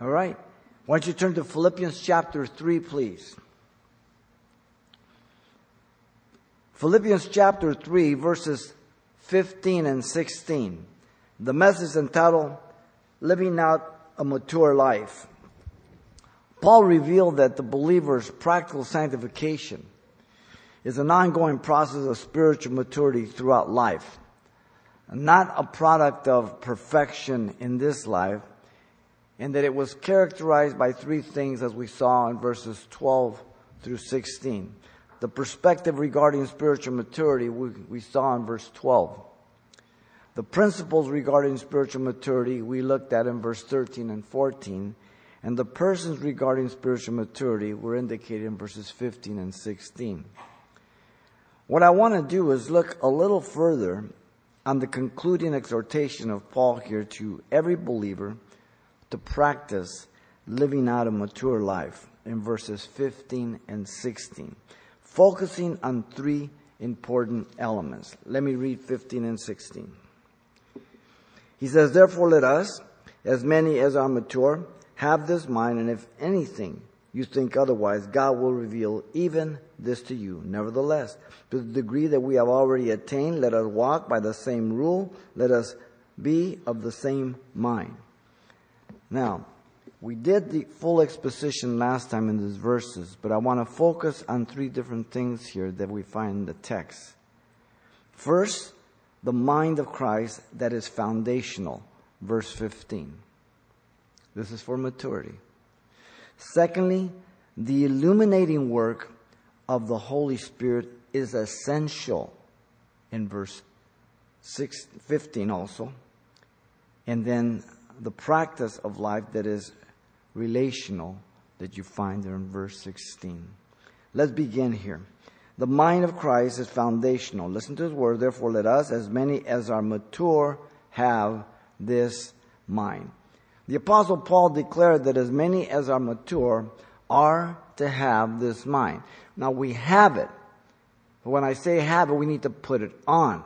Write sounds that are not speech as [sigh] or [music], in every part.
All right. Why don't you turn to Philippians chapter 3, please? Philippians chapter 3, verses 15 and 16. The message entitled, Living Out a Mature Life. Paul revealed that the believer's practical sanctification is an ongoing process of spiritual maturity throughout life, not a product of perfection in this life, and that it was characterized by three things as we saw in verses 12 through 16. The perspective regarding spiritual maturity we, we saw in verse 12. The principles regarding spiritual maturity we looked at in verse 13 and 14. And the persons regarding spiritual maturity were indicated in verses 15 and 16. What I want to do is look a little further on the concluding exhortation of Paul here to every believer to practice living out a mature life in verses 15 and 16, focusing on three important elements. Let me read 15 and 16. He says, Therefore, let us, as many as are mature, have this mind, and if anything you think otherwise, God will reveal even this to you. Nevertheless, to the degree that we have already attained, let us walk by the same rule, let us be of the same mind. Now, we did the full exposition last time in these verses, but I want to focus on three different things here that we find in the text. First, the mind of Christ that is foundational, verse 15. This is for maturity. Secondly, the illuminating work of the Holy Spirit is essential in verse 6, 15 also. And then the practice of life that is relational that you find there in verse 16. Let's begin here. The mind of Christ is foundational. Listen to his word. Therefore, let us, as many as are mature, have this mind. The apostle Paul declared that as many as are mature are to have this mind. Now we have it. But when I say have it, we need to put it on.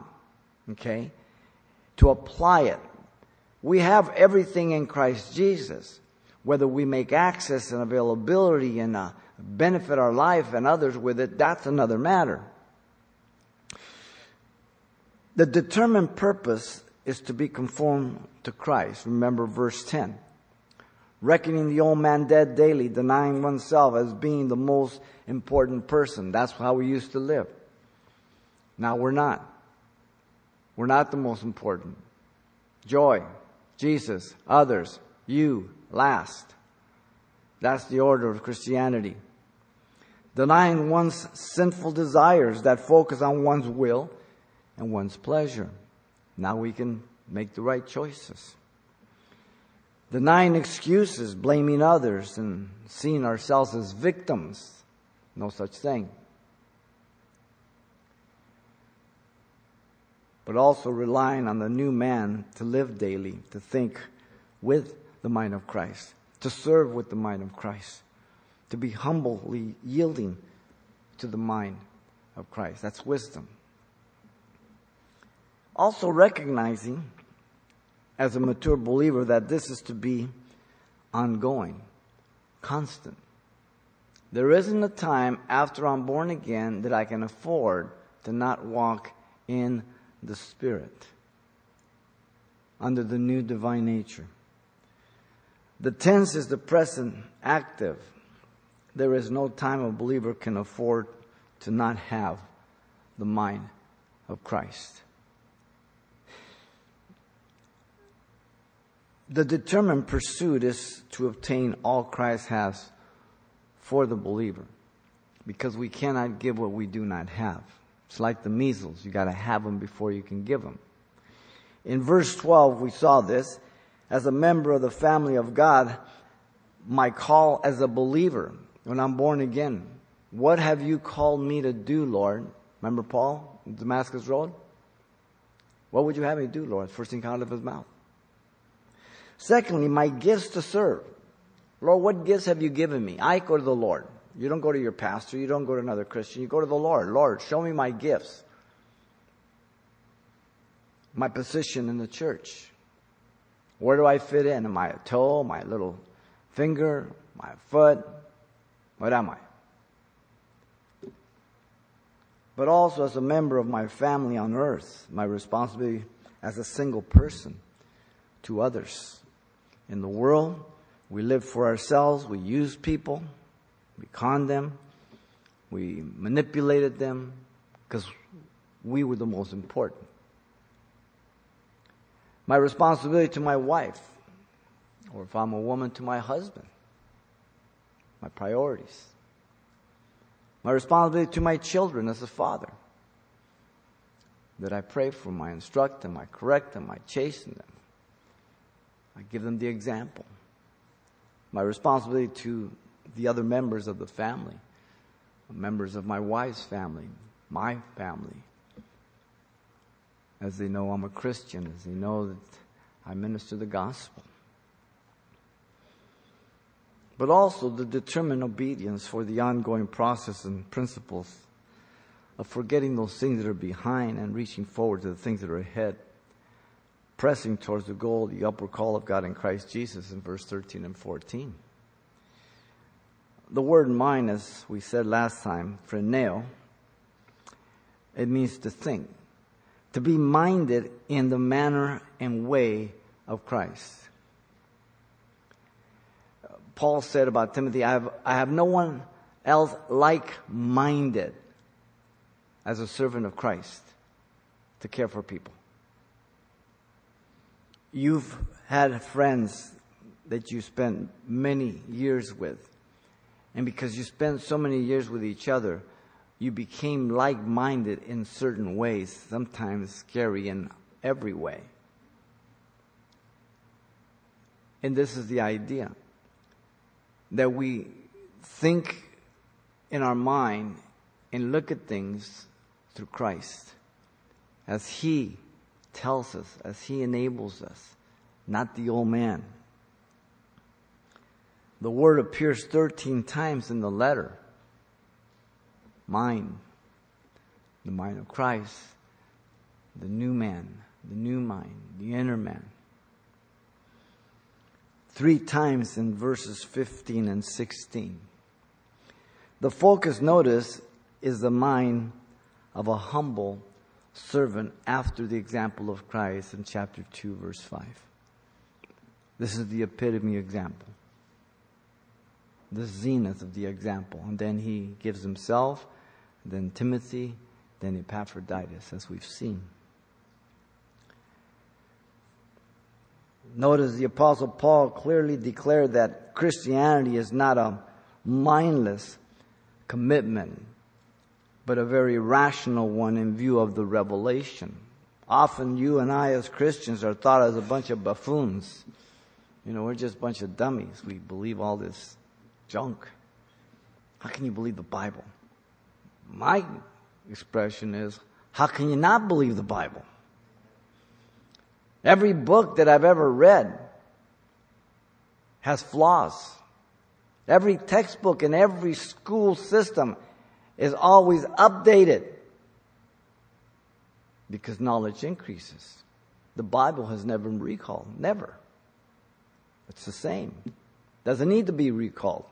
Okay? To apply it. We have everything in Christ Jesus. Whether we make access and availability and uh, benefit our life and others with it, that's another matter. The determined purpose is to be conformed to Christ. Remember verse 10. Reckoning the old man dead daily, denying oneself as being the most important person. That's how we used to live. Now we're not. We're not the most important. Joy, Jesus, others, you, last. That's the order of Christianity. Denying one's sinful desires that focus on one's will and one's pleasure. Now we can make the right choices. Denying excuses, blaming others, and seeing ourselves as victims. No such thing. But also relying on the new man to live daily, to think with the mind of Christ, to serve with the mind of Christ, to be humbly yielding to the mind of Christ. That's wisdom. Also recognizing as a mature believer that this is to be ongoing, constant. There isn't a time after I'm born again that I can afford to not walk in the Spirit under the new divine nature. The tense is the present active. There is no time a believer can afford to not have the mind of Christ. The determined pursuit is to obtain all Christ has for the believer because we cannot give what we do not have. It's like the measles. You got to have them before you can give them. In verse 12, we saw this. As a member of the family of God, my call as a believer when I'm born again. What have you called me to do, Lord? Remember Paul, Damascus Road? What would you have me do, Lord? First out of his mouth. Secondly, my gifts to serve. Lord, what gifts have you given me? I go to the Lord. You don't go to your pastor. You don't go to another Christian. You go to the Lord. Lord, show me my gifts, my position in the church. Where do I fit in? Am I a toe? A little finger, my foot. What am I? But also as a member of my family on earth, my responsibility as a single person to others. In the world, we live for ourselves, we use people, we con them, we manipulated them because we were the most important. My responsibility to my wife, or if I'm a woman, to my husband. My priorities. My responsibility to my children as a father. That I pray for them, I instruct them, I correct them, I chasten them. I give them the example. My responsibility to the other members of the family, members of my wife's family, my family, as they know I'm a Christian, as they know that I minister the gospel. But also the determined obedience for the ongoing process and principles of forgetting those things that are behind and reaching forward to the things that are ahead, pressing towards the goal, the upward call of God in Christ Jesus in verse 13 and 14. The word mind, as we said last time, phroneo, it means to think to be minded in the manner and way of Christ. Paul said about Timothy, I have, I have no one else like minded as a servant of Christ to care for people. You've had friends that you spent many years with. And because you spent so many years with each other, you became like minded in certain ways, sometimes scary in every way. And this is the idea that we think in our mind and look at things through Christ as He tells us, as He enables us, not the old man. The word appears 13 times in the letter mind, the mind of Christ, the new man, the new mind, the inner man. Three times in verses 15 and 16. The focus, notice, is the mind of a humble servant after the example of Christ in chapter 2, verse 5. This is the epitome example, the zenith of the example. And then he gives himself then Timothy, then Epaphroditus, as we've seen. Notice the Apostle Paul clearly declared that Christianity is not a mindless commitment, but a very rational one in view of the revelation. Often you and I as Christians are thought as a bunch of buffoons. You know, we're just a bunch of dummies. We believe all this junk. How can you believe the Bible? My expression is, how can you not believe the Bible? Every book that I've ever read has flaws. Every textbook in every school system is always updated because knowledge increases. The Bible has never been recalled. Never. It's the same. Doesn't need to be recalled.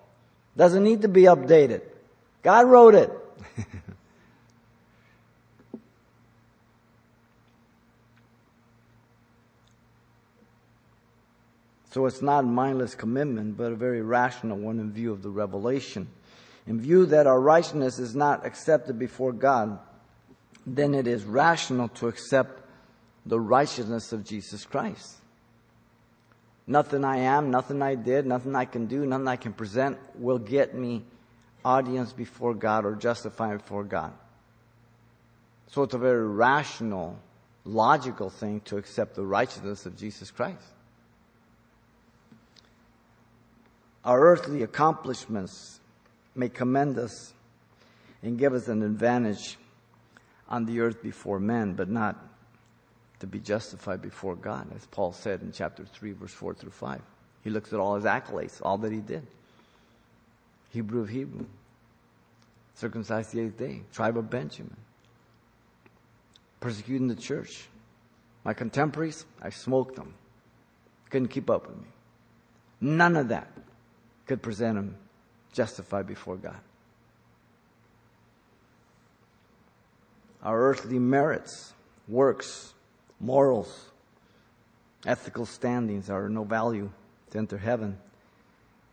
Doesn't need to be updated. God wrote it. [laughs] so it's not a mindless commitment, but a very rational one in view of the revelation. In view that our righteousness is not accepted before God, then it is rational to accept the righteousness of Jesus Christ. Nothing I am, nothing I did, nothing I can do, nothing I can present will get me audience before God or justify before God. So it's a very rational, logical thing to accept the righteousness of Jesus Christ. Our earthly accomplishments may commend us and give us an advantage on the earth before men, but not to be justified before God, as Paul said in chapter 3, verse 4 through 5. He looks at all his accolades, all that he did. Hebrew of Hebrew, circumcised the eighth day, tribe of Benjamin, persecuting the church. My contemporaries, I smoked them. Couldn't keep up with me. None of that. could present him justified before God. Our earthly merits, works, morals, ethical standings are no value to enter heaven.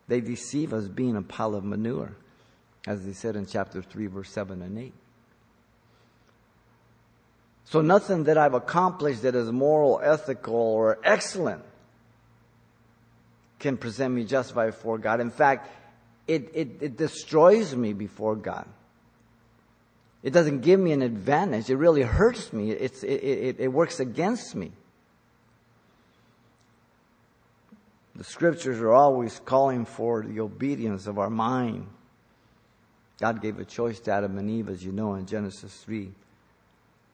They deceive us being a pile of manure, as they said in chapter 3, verse 7 and 8. So nothing that I've accomplished that is moral, ethical, or excellent can present me justified before God. In fact, it, it, it destroys me before God. It doesn't give me an advantage. It really hurts me. It, it, it works against me. The scriptures are always calling for the obedience of our mind. God gave a choice to Adam and Eve, as you know, in Genesis 3,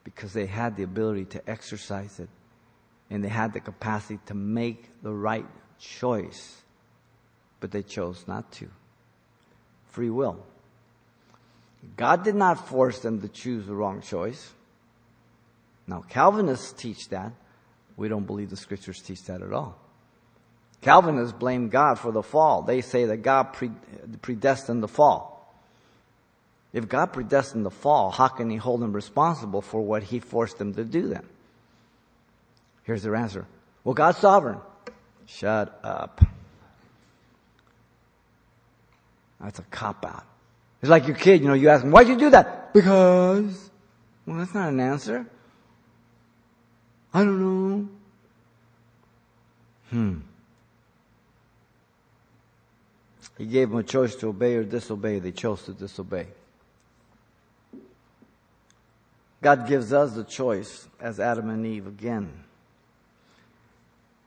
because they had the ability to exercise it and they had the capacity to make the right choice, but they chose not to. Free will. God did not force them to choose the wrong choice. Now, Calvinists teach that. We don't believe the scriptures teach that at all. Calvinists blame God for the fall. They say that God predestined the fall. If God predestined the fall, how can He hold them responsible for what He forced them to do then? Here's their answer. Well, God's sovereign. Shut up. That's a cop out. It's like your kid, you know, you ask them, why'd you do that? Because. Well, that's not an answer. I don't know. Hmm. He gave them a choice to obey or disobey. They chose to disobey. God gives us the choice as Adam and Eve again.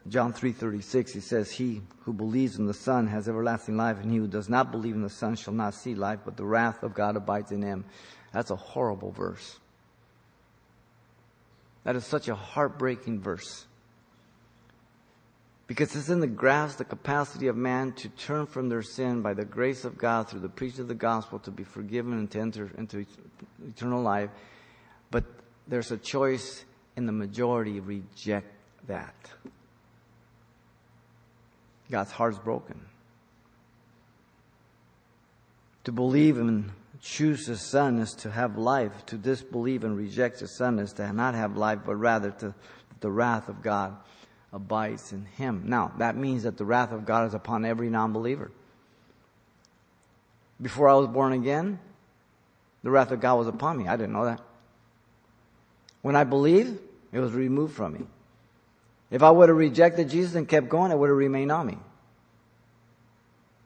John 3:36 he says he who believes in the son has everlasting life and he who does not believe in the son shall not see life but the wrath of God abides in him. That's a horrible verse. That is such a heartbreaking verse. Because it's in the grasp the capacity of man to turn from their sin by the grace of God through the preaching of the gospel to be forgiven and to enter into eternal life. But there's a choice and the majority reject that. God's heart's broken. To believe and choose the Son is to have life. To disbelieve and reject the Son is to not have life, but rather to the wrath of God abides in him. Now, that means that the wrath of God is upon every non believer. Before I was born again, the wrath of God was upon me. I didn't know that. When I believed, it was removed from me. If I would have rejected Jesus and kept going, it would have remained on me.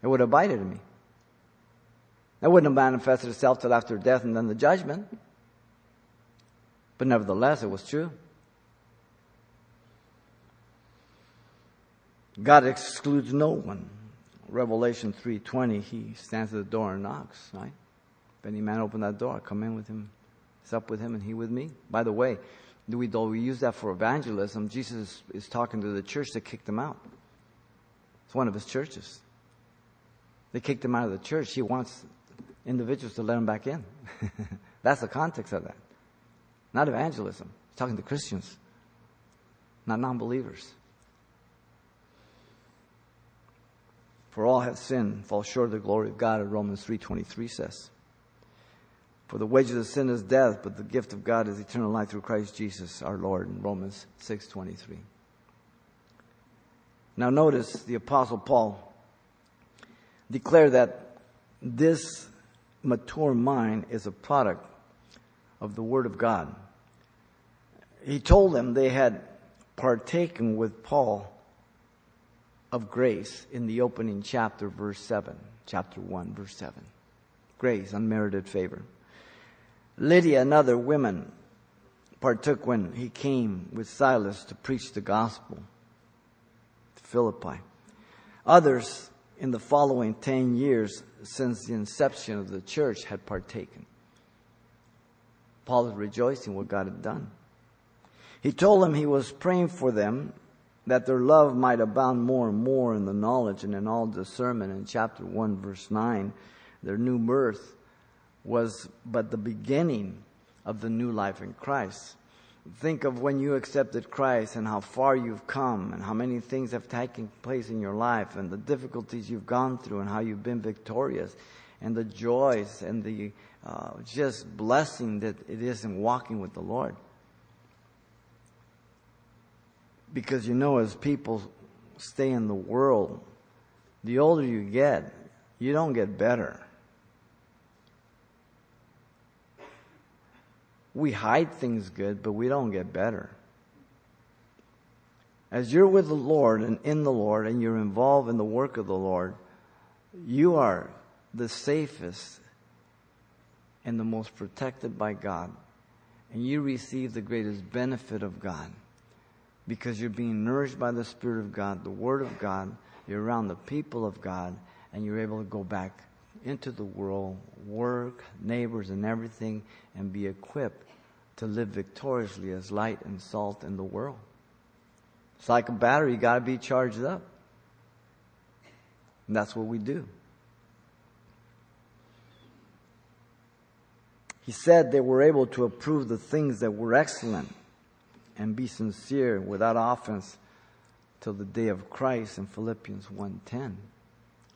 It would have abided in me. It wouldn't have manifested itself till after death and then the judgment. But nevertheless, it was true. God excludes no one. Revelation 3.20, he stands at the door and knocks, right? If any man open that door, I come in with him, sup with him and he with me. By the way, we, though we use that for evangelism, Jesus is talking to the church that kicked them out. It's one of his churches. They kicked him out of the church. He wants individuals to let him back in. [laughs] That's the context of that. Not evangelism. He's talking to Christians, not non believers. For all have sinned, fall short of the glory of God, as Romans 3.23 says. For the wages of sin is death, but the gift of God is eternal life through Christ Jesus our Lord, in Romans 6.23. Now notice the Apostle Paul declared that this mature mind is a product of the Word of God. He told them they had partaken with Paul of grace in the opening chapter, verse 7. Chapter 1, verse 7. Grace, unmerited favor. Lydia and other women partook when he came with Silas to preach the gospel to Philippi. Others in the following 10 years since the inception of the church had partaken. Paul is rejoicing what God had done. He told them he was praying for them that their love might abound more and more in the knowledge and in all discernment. In chapter 1, verse 9, their new birth was but the beginning of the new life in Christ. think of when you accepted Christ and how far you've come and how many things have taken place in your life and the difficulties you've gone through and how you've been victorious and the joys and the uh, just blessing that it is in walking with the Lord. Because you know, as people stay in the world, the older you get, you don't get better. We hide things good, but we don't get better. As you're with the Lord and in the Lord and you're involved in the work of the Lord, you are the safest and the most protected by God. And you receive the greatest benefit of God because you're being nourished by the Spirit of God, the Word of God, you're around the people of God, and you're able to go back into the world, work, neighbors, and everything, and be equipped to live victoriously as light and salt in the world. It's like a battery, you gotta be charged up. And that's what we do. He said they were able to approve the things that were excellent and be sincere without offense till the day of Christ in Philippians 1:10.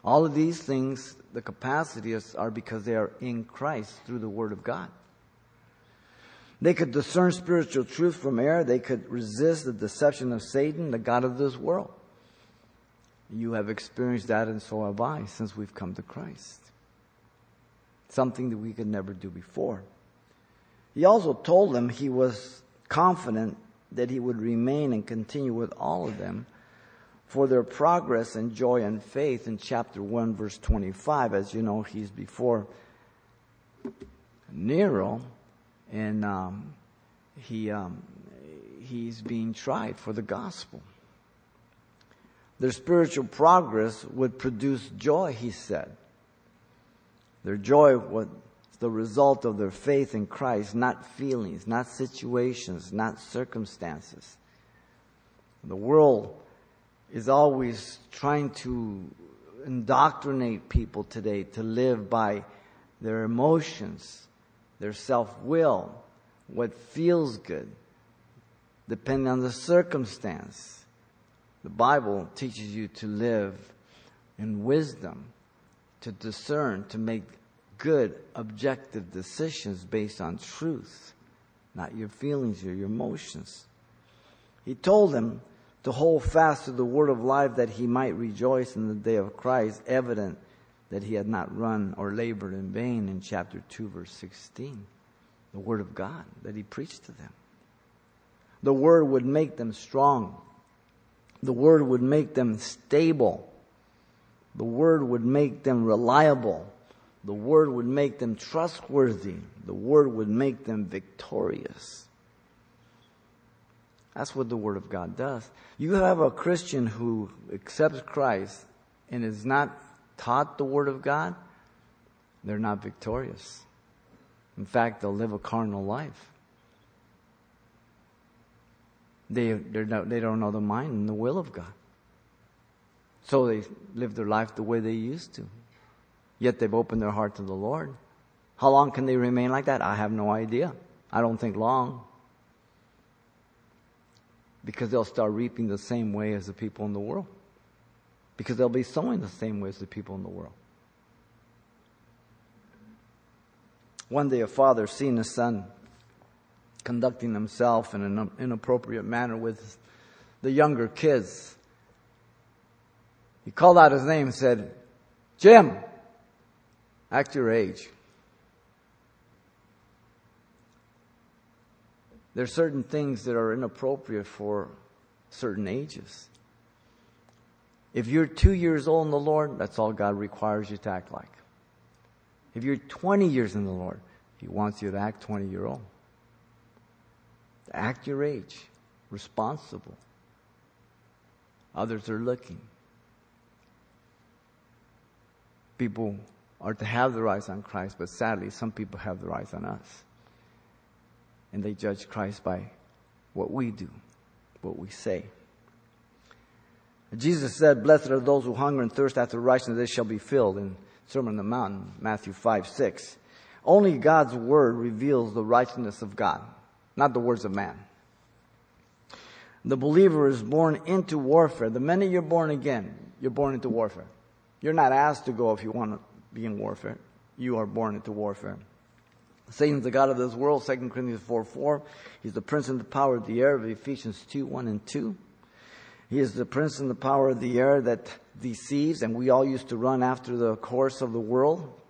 All of these things, the capacities are because they are in Christ through the Word of God. They could discern spiritual truth from error. They could resist the deception of Satan, the God of this world. You have experienced that, and so have I, since we've come to Christ. Something that we could never do before. He also told them he was confident that he would remain and continue with all of them for their progress and joy and faith in chapter 1, verse 25. As you know, he's before Nero, and um, he, um, he's being tried for the gospel. Their spiritual progress would produce joy, he said. Their joy was the result of their faith in Christ, not feelings, not situations, not circumstances. The world is always trying to indoctrinate people today to live by their emotions, their self will, what feels good, depending on the circumstance. The Bible teaches you to live in wisdom, to discern, to make good, objective decisions based on truth, not your feelings or your emotions. He told them, to hold fast to the word of life that he might rejoice in the day of Christ, evident that he had not run or labored in vain in chapter 2, verse 16. The word of God that he preached to them. The word would make them strong. The word would make them stable. The word would make them reliable. The word would make them trustworthy. The word would make them victorious. That's what the Word of God does. You have a Christian who accepts Christ and is not taught the Word of God, they're not victorious. In fact, they'll live a carnal life. They, not, they don't know the mind and the will of God. So they live their life the way they used to. Yet they've opened their heart to the Lord. How long can they remain like that? I have no idea. I don't think long because they'll start reaping the same way as the people in the world. Because they'll be sowing the same way as the people in the world. One day, a father seeing his son conducting himself in an inappropriate manner with the younger kids. He called out his name and said, Jim, act your age. There are certain things that are inappropriate for certain ages. If you're two years old in the Lord, that's all God requires you to act like. If you're 20 years in the Lord, He wants you to act 20 year old. Act your age, responsible. Others are looking. People are to have their eyes on Christ, but sadly, some people have their eyes on us and they judge Christ by what we do, what we say. Jesus said, Blessed are those who hunger and thirst after righteousness, they shall be filled in Sermon on the Mount, Matthew 5, 6. Only God's word reveals the righteousness of God, not the words of man. the believer is born into warfare. The minute you're born again, you're born into warfare. You're not asked to go if you want to be in warfare. You are born into warfare. Satan's the God of this world, 2 Corinthians 4 4. He's the prince and the power of the air of Ephesians 2 1 and 2. He is the prince and the power of the air that deceives, and we all used to run after the course of the world.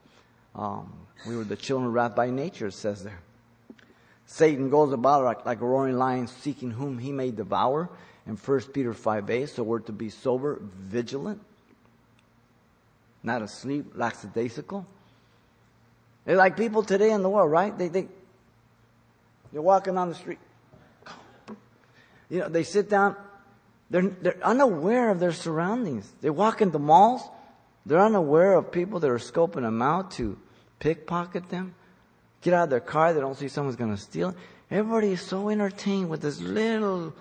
Um, we were the children of wrath by nature, it says there. Satan goes about like, like a roaring lion seeking whom he may devour in 1 Peter 5 8. So we're to be sober, vigilant, not asleep, lackadaisical. They're like people today in the world, right? They, they, they're walking on the street. You know, they sit down. They're, they're unaware of their surroundings. They walk into malls. They're unaware of people that are scoping them out to pickpocket them. Get out of their car. They don't see someone's going to steal. Everybody is so entertained with this little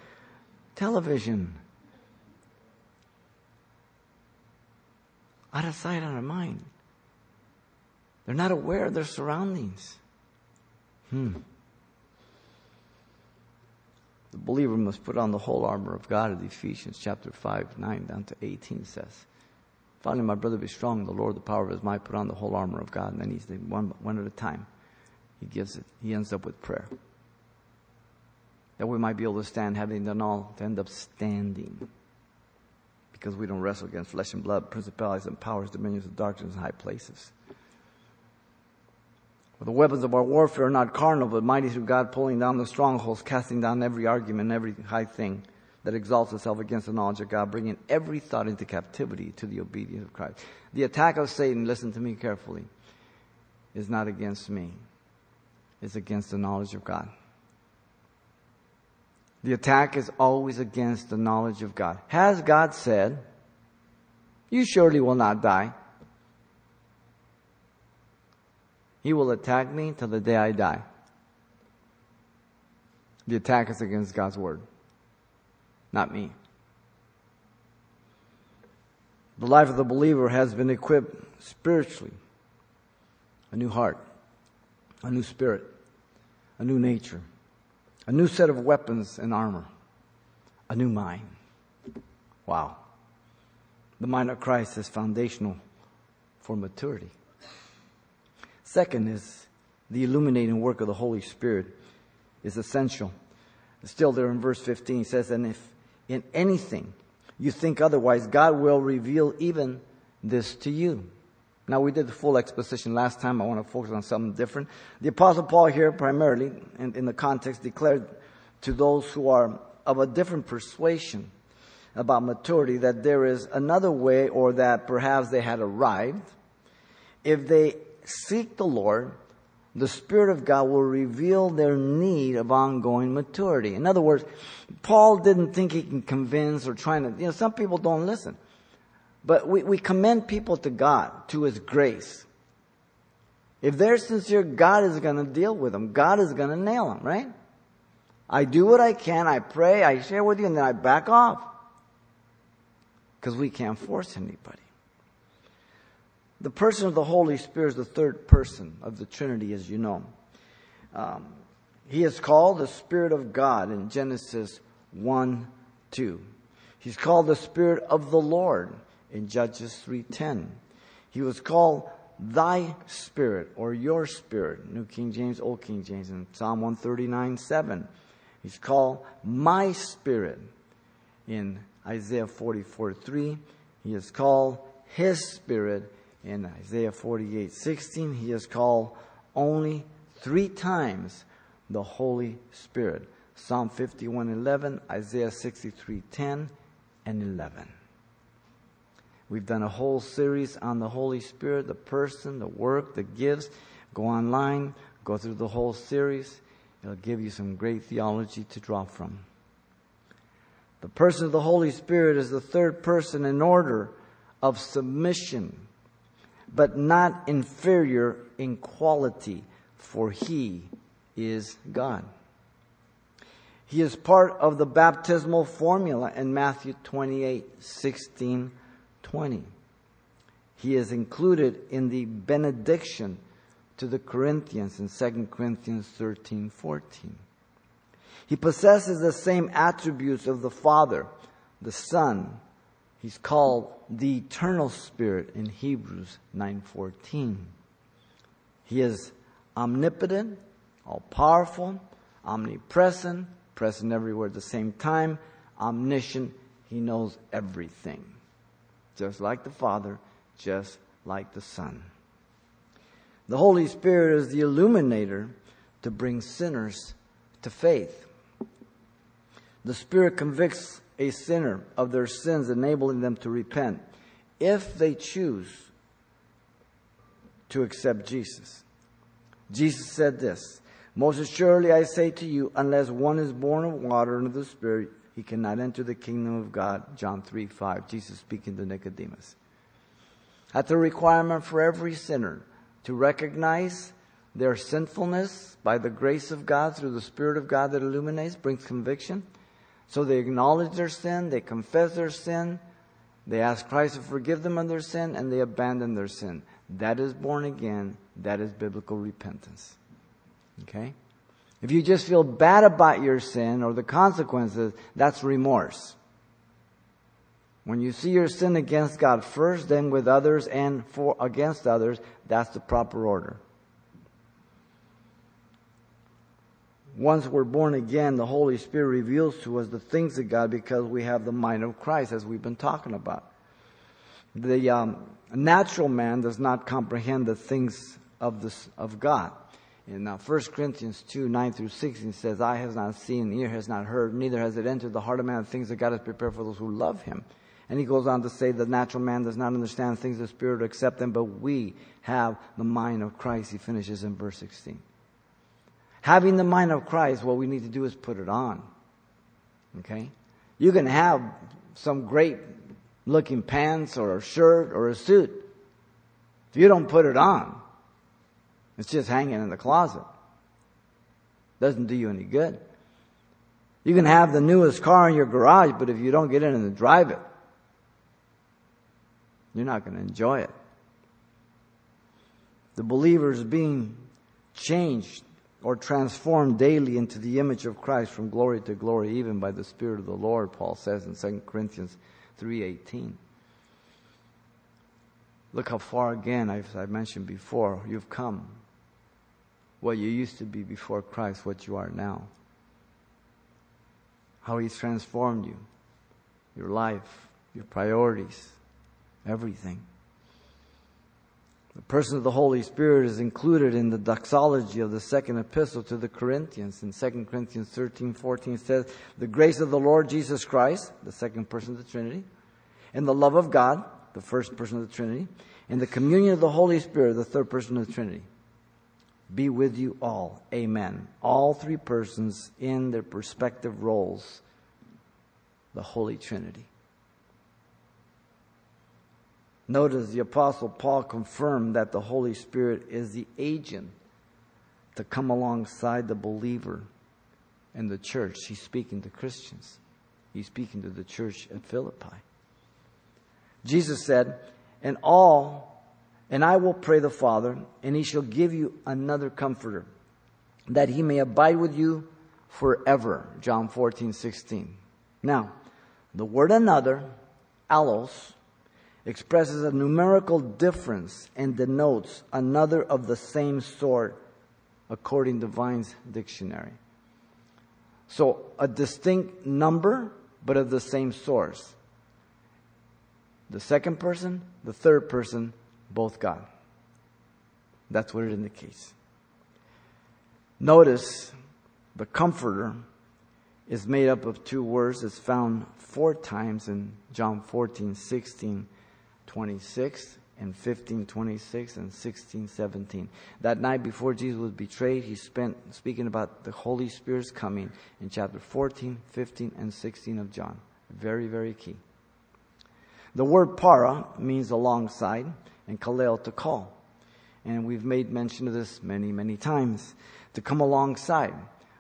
television. Out of sight, out of mind. They're not aware of their surroundings. Hmm. The believer must put on the whole armor of God, as Ephesians chapter 5, 9 down to 18 says. Finally, my brother, be strong. The Lord, the power of his might, put on the whole armor of God. And then he's one, one at a time. He gives it. He ends up with prayer. That we might be able to stand, having done all, to end up standing. Because we don't wrestle against flesh and blood, principalities and powers, dominions of darkness, and high places. For the weapons of our warfare are not carnal, but mighty through God, pulling down the strongholds, casting down every argument, every high thing that exalts itself against the knowledge of God, bringing every thought into captivity to the obedience of Christ. The attack of Satan, listen to me carefully, is not against me. It's against the knowledge of God. The attack is always against the knowledge of God. Has God said, You surely will not die? He will attack me till the day I die. The attack is against God's word, not me. The life of the believer has been equipped spiritually. A new heart, a new spirit, a new nature, a new set of weapons and armor, a new mind. Wow. The mind of Christ is foundational for maturity. Second is the illuminating work of the Holy Spirit is essential. Still there in verse 15 he says, and if in anything you think otherwise, God will reveal even this to you. Now we did the full exposition last time. I want to focus on something different. The apostle Paul here primarily, in, in the context, declared to those who are of a different persuasion about maturity that there is another way or that perhaps they had arrived if they seek the Lord, the Spirit of God will reveal their need of ongoing maturity. In other words, Paul didn't think he can convince or trying to, you know, some people don't listen. But we, we commend people to God, to His grace. If they're sincere, God is going to deal with them. God is going to nail them, right? I do what I can, I pray, I share with you, and then I back off. Because we can't force anybody. The person of the Holy Spirit is the third person of the Trinity, as you know. Um, he is called the Spirit of God in Genesis 1 2. He's called the Spirit of the Lord in Judges 3:10. He was called thy spirit or your spirit, New King James, Old King James, in Psalm 139 7. He's called my spirit in Isaiah 44 3. He is called his spirit in Isaiah 48 16, he is called only three times the Holy Spirit. Psalm 51 11, Isaiah 63 10, and 11. We've done a whole series on the Holy Spirit, the person, the work, the gifts. Go online, go through the whole series. It'll give you some great theology to draw from. The person of the Holy Spirit is the third person in order of submission but not inferior in quality, for he is God. He is part of the baptismal formula in Matthew 28 16 20. He is included in the benediction to the Corinthians in 2 Corinthians 13 14. He possesses the same attributes of the Father, the Son. He's called the eternal spirit in Hebrews 9:14. He is omnipotent, all powerful, omnipresent, present everywhere at the same time, omniscient. He knows everything. Just like the Father, just like the Son. The Holy Spirit is the illuminator to bring sinners to faith. The Spirit convicts a sinner of their sins, enabling them to repent if they choose to accept Jesus. Jesus said this Most assuredly I say to you, unless one is born of water and of the Spirit, he cannot enter the kingdom of God. John 3 5. Jesus speaking to Nicodemus. That's a requirement for every sinner to recognize their sinfulness by the grace of God through the Spirit of God that illuminates, brings conviction. So they acknowledge their sin, they confess their sin, they ask Christ to forgive them of their sin, and they abandon their sin. That is born again. That is biblical repentance. Okay? If you just feel bad about your sin or the consequences, that's remorse. When you see your sin against God first, then with others and for against others, that's the proper order. Once we're born again, the Holy Spirit reveals to us the things of God because we have the mind of Christ, as we've been talking about. The um, natural man does not comprehend the things of, this, of God. In uh, 1 Corinthians 2, 9 through 16 says, Eye has not seen, ear has not heard, neither has it entered the heart of man the things that God has prepared for those who love him. And he goes on to say, the natural man does not understand things of the Spirit or accept them, but we have the mind of Christ. He finishes in verse 16. Having the mind of Christ, what we need to do is put it on. Okay? You can have some great looking pants or a shirt or a suit. If you don't put it on, it's just hanging in the closet. Doesn't do you any good. You can have the newest car in your garage, but if you don't get in and drive it, you're not going to enjoy it. The believer is being changed or transformed daily into the image of Christ from glory to glory, even by the Spirit of the Lord, Paul says in 2 Corinthians 3.18. Look how far again, as I mentioned before, you've come. What you used to be before Christ, what you are now. How He's transformed you, your life, your priorities, everything. The person of the Holy Spirit is included in the doxology of the second epistle to the Corinthians. In 2 Corinthians 13, 14 says, The grace of the Lord Jesus Christ, the second person of the Trinity, and the love of God, the first person of the Trinity, and the communion of the Holy Spirit, the third person of the Trinity, be with you all. Amen. All three persons in their respective roles, the Holy Trinity. Notice the Apostle Paul confirmed that the Holy Spirit is the agent to come alongside the believer and the church. He's speaking to Christians, he's speaking to the church at Philippi. Jesus said, And all, and I will pray the Father, and he shall give you another comforter, that he may abide with you forever. John 14, 16. Now, the word another, allos, expresses a numerical difference and denotes another of the same sort according to Vine's dictionary. So a distinct number, but of the same source. The second person, the third person, both God. That's what it indicates. Notice the comforter is made up of two words. It's found four times in John 14, 16, 26 and 15, 26 and 16, 17. That night before Jesus was betrayed, he spent speaking about the Holy Spirit's coming in chapter 14, 15, and 16 of John. Very, very key. The word para means alongside and kaleo to call. And we've made mention of this many, many times. To come alongside.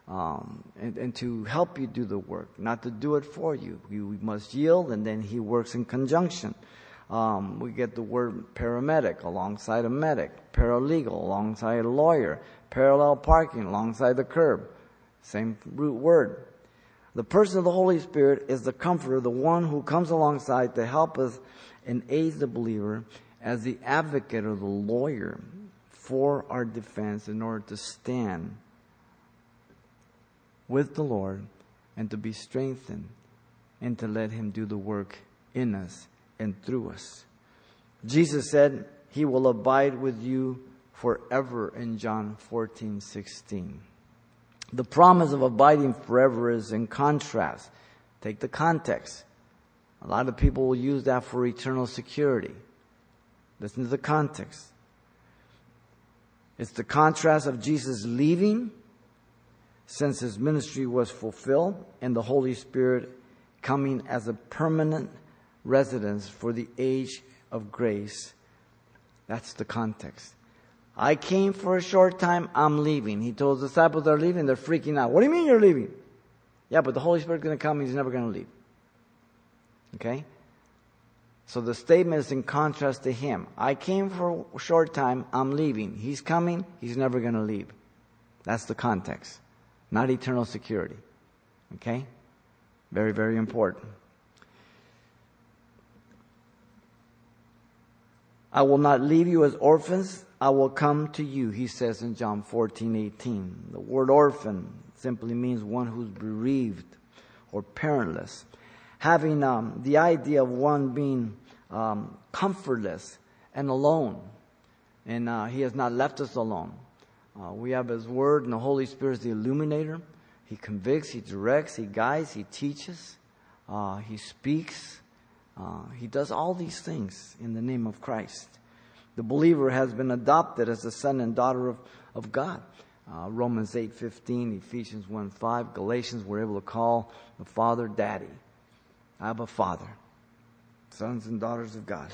Um, and, and, to help you do the work, not to do it for you. You must yield, and then he works in conjunction. Um, we get the word paramedic alongside a medic, paralegal alongside a lawyer, parallel parking alongside the curb. Same root word. The person of the Holy Spirit is the comforter, the one who comes alongside to help us and aids the believer as the advocate or the lawyer for our defense in order to stand with the Lord and to be strengthened and to let Him do the work in us and through us. Jesus said, He will abide with you forever in John 14, 16. The promise of abiding forever is in contrast. Take the context. A lot of people will use that for eternal security. Listen to the context. It's the contrast of Jesus leaving since his ministry was fulfilled and the Holy Spirit coming as a permanent residence for the age of grace. That's the context. I came for a short time, I'm leaving. He told the disciples they're leaving, they're freaking out. What do you mean you're leaving? Yeah, but the Holy Spirit's going to come, he's never going to leave. Okay? So the statement is in contrast to him. I came for a short time, I'm leaving. He's coming, he's never going to leave. That's the context, not eternal security. Okay? Very, very important. I will not leave you as orphans. I will come to you, he says in John 14, 18. The word orphan simply means one who's bereaved or parentless. Having um, the idea of one being um, comfortless and alone. And uh, he has not left us alone. Uh, we have his word, and the Holy Spirit is the illuminator. He convicts, he directs, he guides, he teaches, uh, he speaks. Uh, he does all these things in the name of Christ. The believer has been adopted as the son and daughter of, of God. Uh, Romans 8.15, Ephesians 1.5, Galatians, we're able to call the Father Daddy. I have a Father. Sons and daughters of God.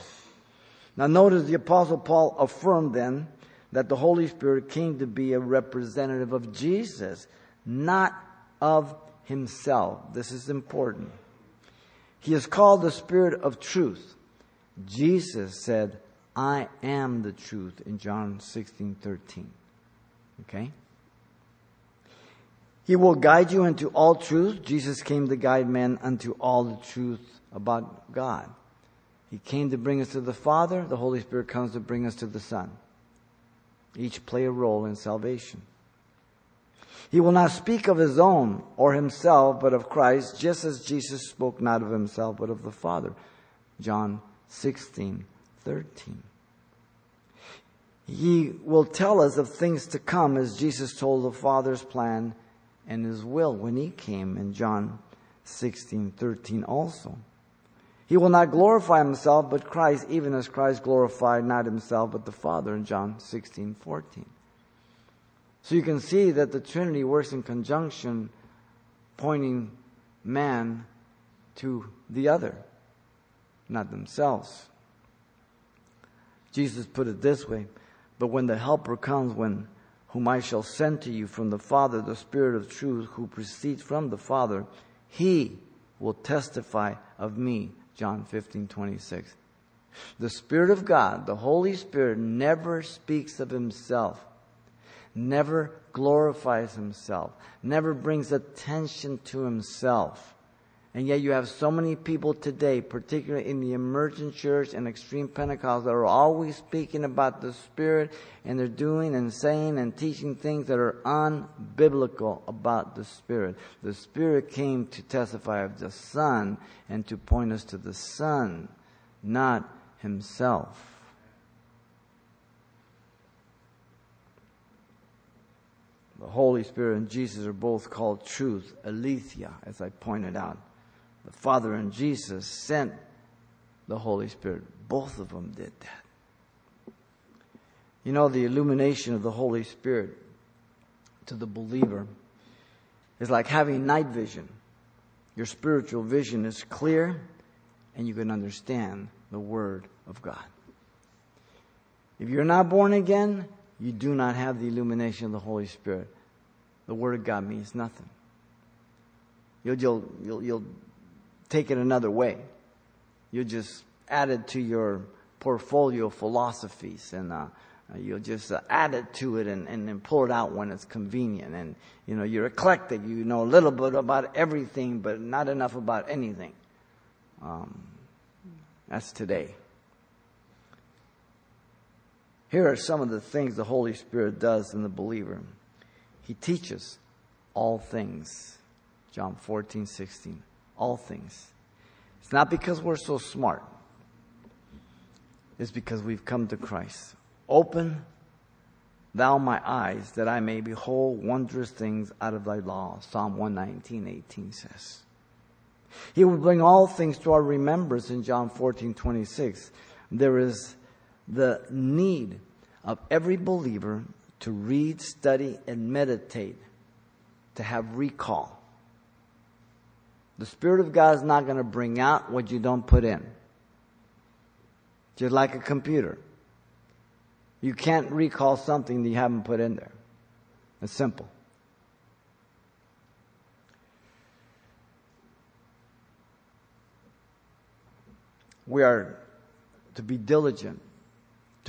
Now notice the Apostle Paul affirmed then that the Holy Spirit came to be a representative of Jesus, not of himself. This is important. He is called the Spirit of truth. Jesus said, I am the truth in John 16 13. Okay? He will guide you into all truth. Jesus came to guide men unto all the truth about God. He came to bring us to the Father. The Holy Spirit comes to bring us to the Son. Each play a role in salvation. He will not speak of his own or himself, but of Christ, just as Jesus spoke not of himself, but of the Father. John 16, 13. He will tell us of things to come as Jesus told the Father's plan and his will when he came in John 16, 13 also. He will not glorify himself, but Christ, even as Christ glorified not himself, but the Father in John 16, 14. So you can see that the Trinity works in conjunction, pointing man to the other, not themselves. Jesus put it this way, but when the Helper comes, when whom I shall send to you from the Father, the Spirit of truth, who proceeds from the Father, he will testify of me. John 15, 26. The Spirit of God, the Holy Spirit, never speaks of himself never glorifies himself, never brings attention to himself. And yet you have so many people today, particularly in the emergent church and extreme Pentecost, that are always speaking about the Spirit and they're doing and saying and teaching things that are unbiblical about the Spirit. The Spirit came to testify of the Son and to point us to the Son, not Himself. The Holy Spirit and Jesus are both called truth, aletheia, as I pointed out. The Father and Jesus sent the Holy Spirit. Both of them did that. You know, the illumination of the Holy Spirit to the believer is like having night vision. Your spiritual vision is clear and you can understand the Word of God. If you're not born again, you do not have the illumination of the Holy Spirit. The Word of God means nothing. You'll, you'll, you'll, you'll take it another way. You'll just add it to your portfolio of philosophies and uh, you'll just uh, add it to it and, and pull it out when it's convenient. And, you know, you're eclectic. You know a little bit about everything, but not enough about anything. Um, that's today. Here are some of the things the Holy Spirit does in the believer. He teaches all things. John 14, 16. All things. It's not because we're so smart. It's because we've come to Christ. Open thou my eyes that I may behold wondrous things out of thy law. Psalm 119, 18 says. He will bring all things to our remembrance in John 14, 26. There is the need of every believer to read, study, and meditate, to have recall. The Spirit of God is not going to bring out what you don't put in. Just like a computer. You can't recall something that you haven't put in there. It's simple. We are to be diligent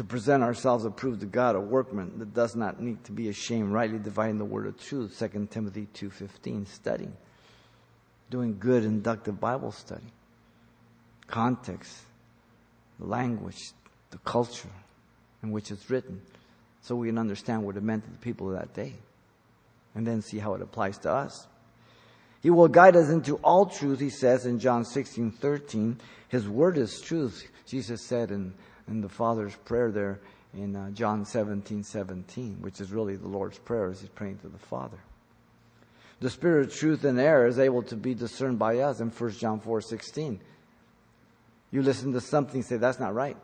to present ourselves approved to God, a workman that does not need to be ashamed, rightly dividing the word of truth. 2 Timothy 2.15, studying, doing good inductive Bible study, context, the language, the culture in which it's written, so we can understand what it meant to the people of that day, and then see how it applies to us. He will guide us into all truth, he says in John 16, 13. His word is truth, Jesus said in, in the Father's prayer there in uh, John 17, 17, which is really the Lord's prayer as he's praying to the Father. The spirit of truth and error is able to be discerned by us in 1 John 4, 16. You listen to something, say, that's not right.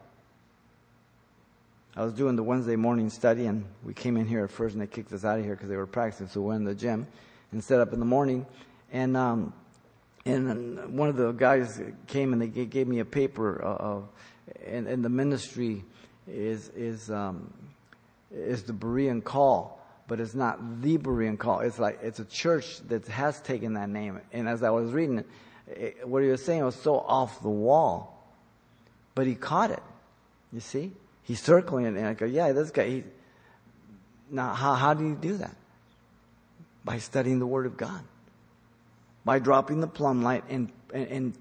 I was doing the Wednesday morning study, and we came in here at first, and they kicked us out of here because they were practicing. So we went in the gym and set up in the morning, and um, and one of the guys came and they gave me a paper of, and, and the ministry is is um, is the Berean call, but it's not the Berean call. It's like it's a church that has taken that name. And as I was reading it, it what he was saying was so off the wall, but he caught it. You see, he's circling it, and I go, yeah, this guy. He, now, how how do you do that? By studying the Word of God by dropping the plumb light and, and, and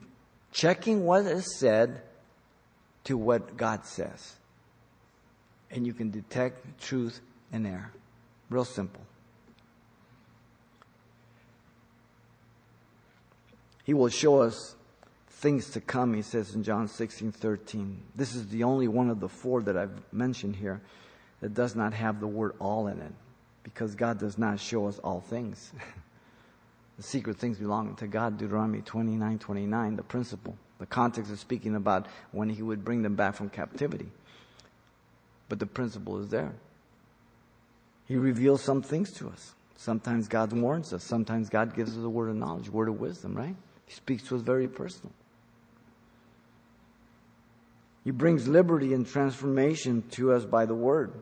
checking what is said to what God says. And you can detect truth and error. Real simple. He will show us things to come, he says in John 16 13. This is the only one of the four that I've mentioned here that does not have the word all in it, because God does not show us all things. [laughs] The secret things belong to God, Deuteronomy 29 29, the principle. The context is speaking about when he would bring them back from captivity. But the principle is there. He reveals some things to us. Sometimes God warns us. Sometimes God gives us a word of knowledge, word of wisdom, right? He speaks to us very personal. He brings liberty and transformation to us by the word.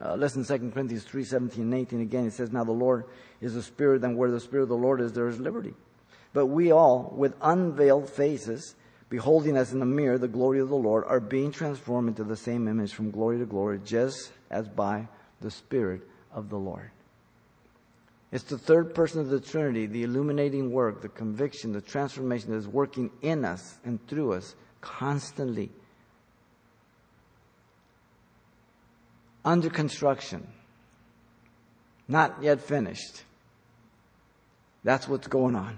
Uh, listen, 2 Corinthians 3 17 and 18 again. It says, Now the Lord is the Spirit, and where the Spirit of the Lord is, there is liberty. But we all, with unveiled faces, beholding as in a mirror the glory of the Lord, are being transformed into the same image from glory to glory, just as by the Spirit of the Lord. It's the third person of the Trinity, the illuminating work, the conviction, the transformation that is working in us and through us constantly under construction, not yet finished. That's what's going on.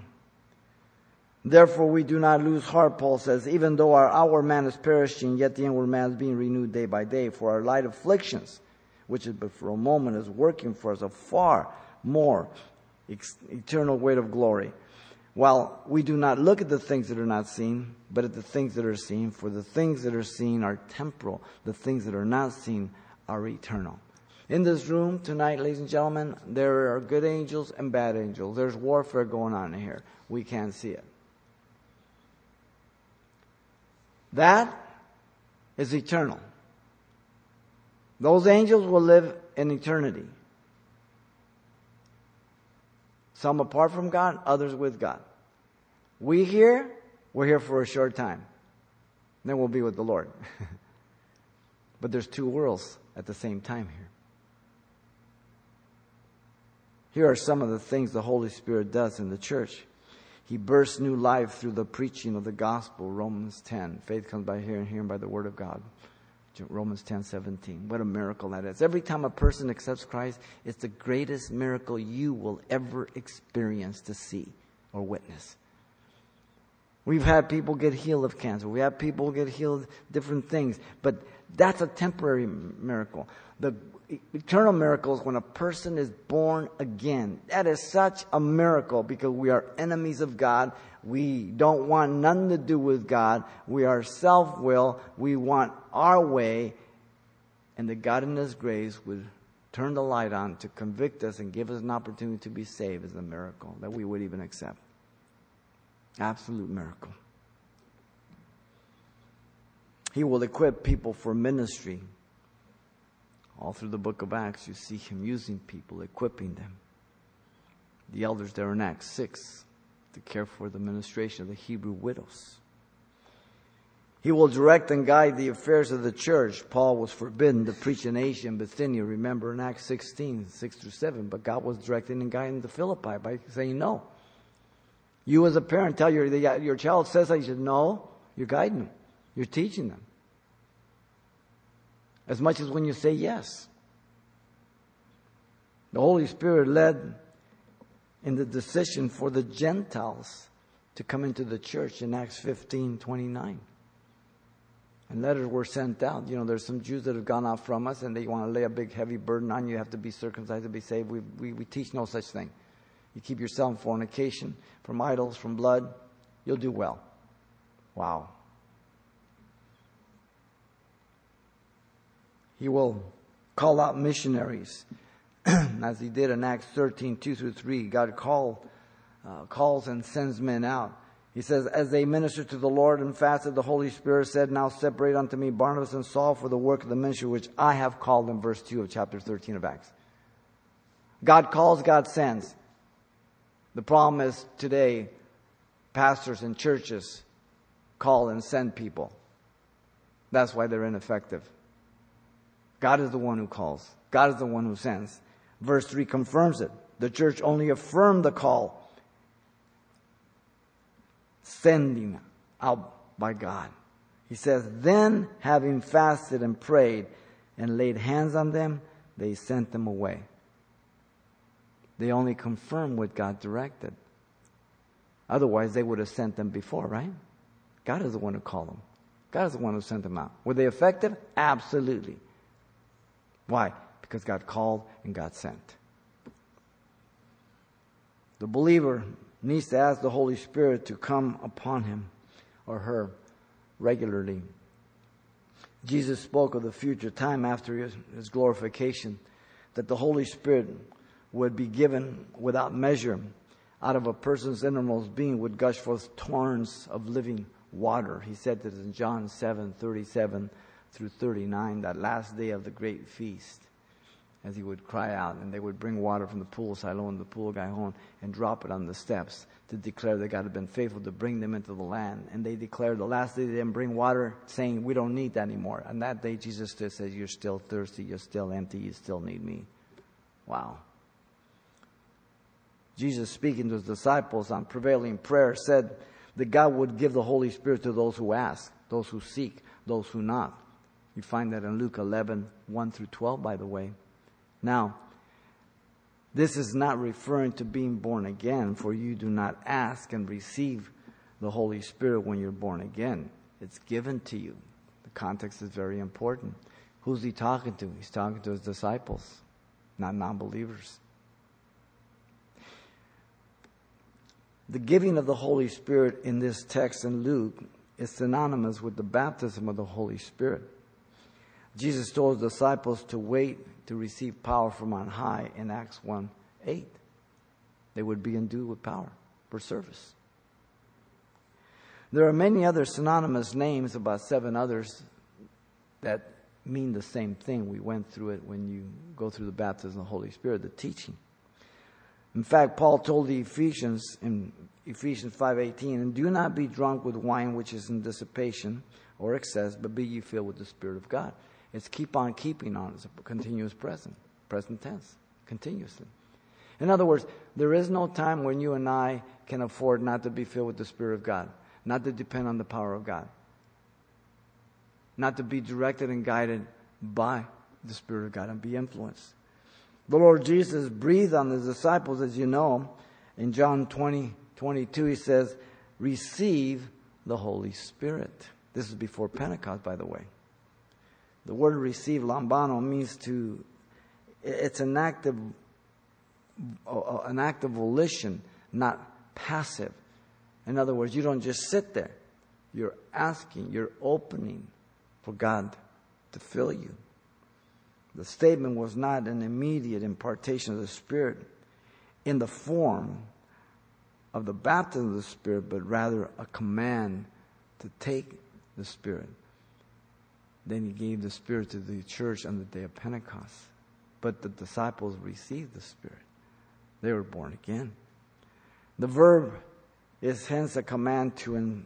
Therefore, we do not lose heart, Paul says, even though our outward man is perishing, yet the inward man is being renewed day by day. For our light afflictions, which is but for a moment, is working for us a far more eternal weight of glory. While we do not look at the things that are not seen, but at the things that are seen, for the things that are seen are temporal, the things that are not seen are eternal. In this room tonight, ladies and gentlemen, there are good angels and bad angels. There's warfare going on here. We can't see it. That is eternal. Those angels will live in eternity. Some apart from God, others with God. We here, we're here for a short time. Then we'll be with the Lord. [laughs] But there's two worlds at the same time here. Here are some of the things the Holy Spirit does in the church. He bursts new life through the preaching of the gospel, Romans 10. Faith comes by hearing, hearing by the word of God. Romans 10 17. What a miracle that is. Every time a person accepts Christ, it's the greatest miracle you will ever experience to see or witness. We've had people get healed of cancer. We have people get healed different things, but that's a temporary miracle. The eternal miracle is when a person is born again. That is such a miracle because we are enemies of God. We don't want nothing to do with God. We are self will. We want our way. And the God in His grace would turn the light on to convict us and give us an opportunity to be saved is a miracle that we would even accept. Absolute miracle. He will equip people for ministry. All through the book of Acts, you see him using people, equipping them. The elders there in Acts 6 to care for the ministration of the Hebrew widows. He will direct and guide the affairs of the church. Paul was forbidden to preach in Asia and Bithynia, remember in Acts 16, 6 through 7. But God was directing and guiding the Philippi by saying no. You as a parent tell your, your child says that, you should know, you're guiding them. You're teaching them. As much as when you say yes. The Holy Spirit led in the decision for the Gentiles to come into the church in Acts 15 29. And letters were sent out. You know, there's some Jews that have gone out from us and they want to lay a big heavy burden on you. You have to be circumcised to be saved. We, we, we teach no such thing. You keep yourself from fornication, from idols, from blood, you'll do well. Wow. He will call out missionaries, [clears throat] as he did in Acts 13, 2 through 3. God uh, calls and sends men out. He says, As they ministered to the Lord and fasted, the Holy Spirit said, Now separate unto me Barnabas and Saul for the work of the ministry which I have called in verse 2 of chapter 13 of Acts. God calls, God sends. The problem is today, pastors and churches call and send people. That's why they're ineffective. God is the one who calls. God is the one who sends. Verse 3 confirms it. The church only affirmed the call, sending out by God. He says, Then, having fasted and prayed and laid hands on them, they sent them away. They only confirm what God directed. Otherwise, they would have sent them before, right? God is the one who called them. God is the one who sent them out. Were they effective? Absolutely. Why? Because God called and God sent. The believer needs to ask the Holy Spirit to come upon him or her regularly. Jesus spoke of the future time after his, his glorification that the Holy Spirit would be given without measure. Out of a person's innermost being would gush forth torrents of living water. He said this in John 7 37 through 39, that last day of the great feast, as he would cry out, and they would bring water from the pool, Siloam, the pool Gihon, and drop it on the steps to declare that God had been faithful to bring them into the land. And they declared the last day they didn't bring water, saying, We don't need that anymore. And that day Jesus says, You're still thirsty, you're still empty, you still need me. Wow. Jesus, speaking to his disciples on prevailing prayer, said that God would give the Holy Spirit to those who ask, those who seek, those who knock. You find that in Luke 11, 1 through 12, by the way. Now, this is not referring to being born again, for you do not ask and receive the Holy Spirit when you're born again. It's given to you. The context is very important. Who's he talking to? He's talking to his disciples, not non believers. The giving of the Holy Spirit in this text in Luke is synonymous with the baptism of the Holy Spirit. Jesus told his disciples to wait to receive power from on high in Acts 1 8. They would be endued with power for service. There are many other synonymous names, about seven others, that mean the same thing. We went through it when you go through the baptism of the Holy Spirit, the teaching. In fact, Paul told the Ephesians in Ephesians 5:18, "And do not be drunk with wine which is in dissipation or excess, but be ye filled with the Spirit of God." It's keep on keeping on. It's a continuous present, present tense, continuously. In other words, there is no time when you and I can afford not to be filled with the Spirit of God, not to depend on the power of God, not to be directed and guided by the Spirit of God and be influenced. The Lord Jesus breathed on his disciples, as you know. In John 20, 22, he says, Receive the Holy Spirit. This is before Pentecost, by the way. The word receive, lambano, means to, it's an act of, an act of volition, not passive. In other words, you don't just sit there. You're asking, you're opening for God to fill you. The statement was not an immediate impartation of the Spirit in the form of the baptism of the Spirit, but rather a command to take the Spirit. Then he gave the Spirit to the church on the day of Pentecost. But the disciples received the Spirit. They were born again. The verb is hence a command to an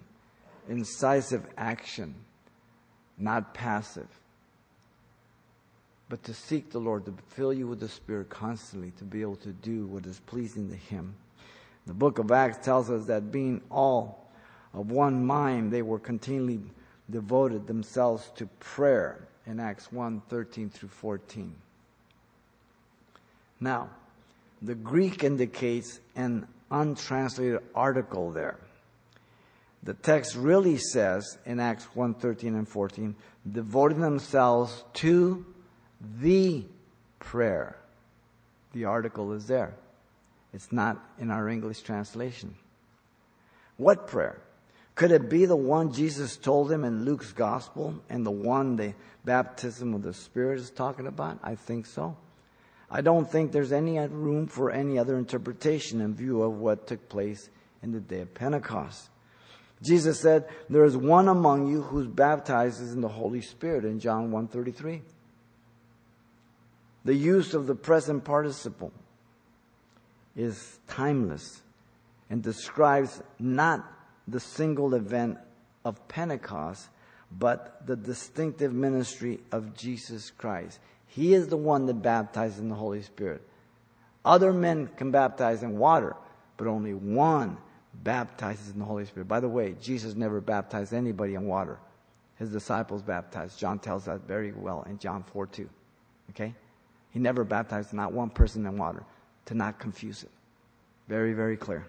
incisive action, not passive. But to seek the Lord, to fill you with the Spirit constantly, to be able to do what is pleasing to Him. The book of Acts tells us that being all of one mind, they were continually devoted themselves to prayer in Acts 1 13 through 14. Now, the Greek indicates an untranslated article there. The text really says in Acts 1 13 and 14, devoting themselves to the prayer. The article is there. It's not in our English translation. What prayer? Could it be the one Jesus told them in Luke's gospel and the one the baptism of the Spirit is talking about? I think so. I don't think there's any room for any other interpretation in view of what took place in the day of Pentecost. Jesus said, There is one among you who's baptizes in the Holy Spirit in John 1.33. The use of the present participle is timeless and describes not the single event of Pentecost, but the distinctive ministry of Jesus Christ. He is the one that baptizes in the Holy Spirit. Other men can baptize in water, but only one baptizes in the Holy Spirit. By the way, Jesus never baptized anybody in water. His disciples baptized. John tells that very well in John 4 2. Okay? He never baptized not one person in water to not confuse it. Very, very clear.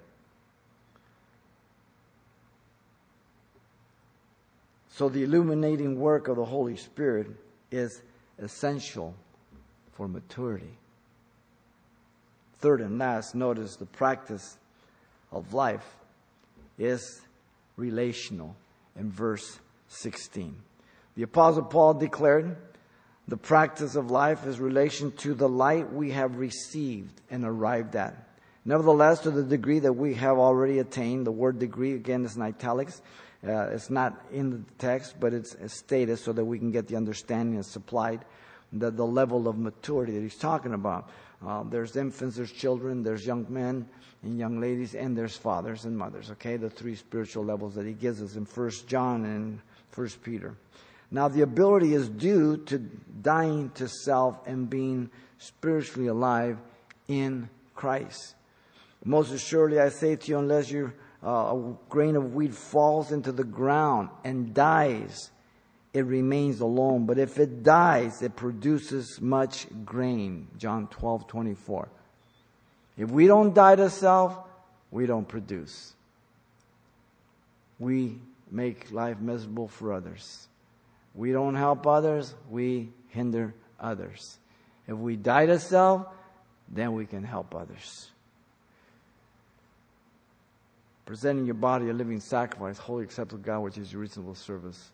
So the illuminating work of the Holy Spirit is essential for maturity. Third and last, notice the practice of life is relational in verse 16. The Apostle Paul declared, the practice of life is relation to the light we have received and arrived at. Nevertheless, to the degree that we have already attained, the word degree again is in italics, uh, it's not in the text, but it's stated so that we can get the understanding and supplied the, the level of maturity that he's talking about. Uh, there's infants, there's children, there's young men and young ladies, and there's fathers and mothers. Okay, the three spiritual levels that he gives us in First John and First Peter. Now, the ability is due to dying to self and being spiritually alive in Christ. Most assuredly, I say to you, unless you're uh, a grain of wheat falls into the ground and dies, it remains alone. But if it dies, it produces much grain. John 12, 24. If we don't die to self, we don't produce. We make life miserable for others. We don't help others, we hinder others. If we die to self, then we can help others presenting your body a living sacrifice, holy acceptable God, which is your reasonable service.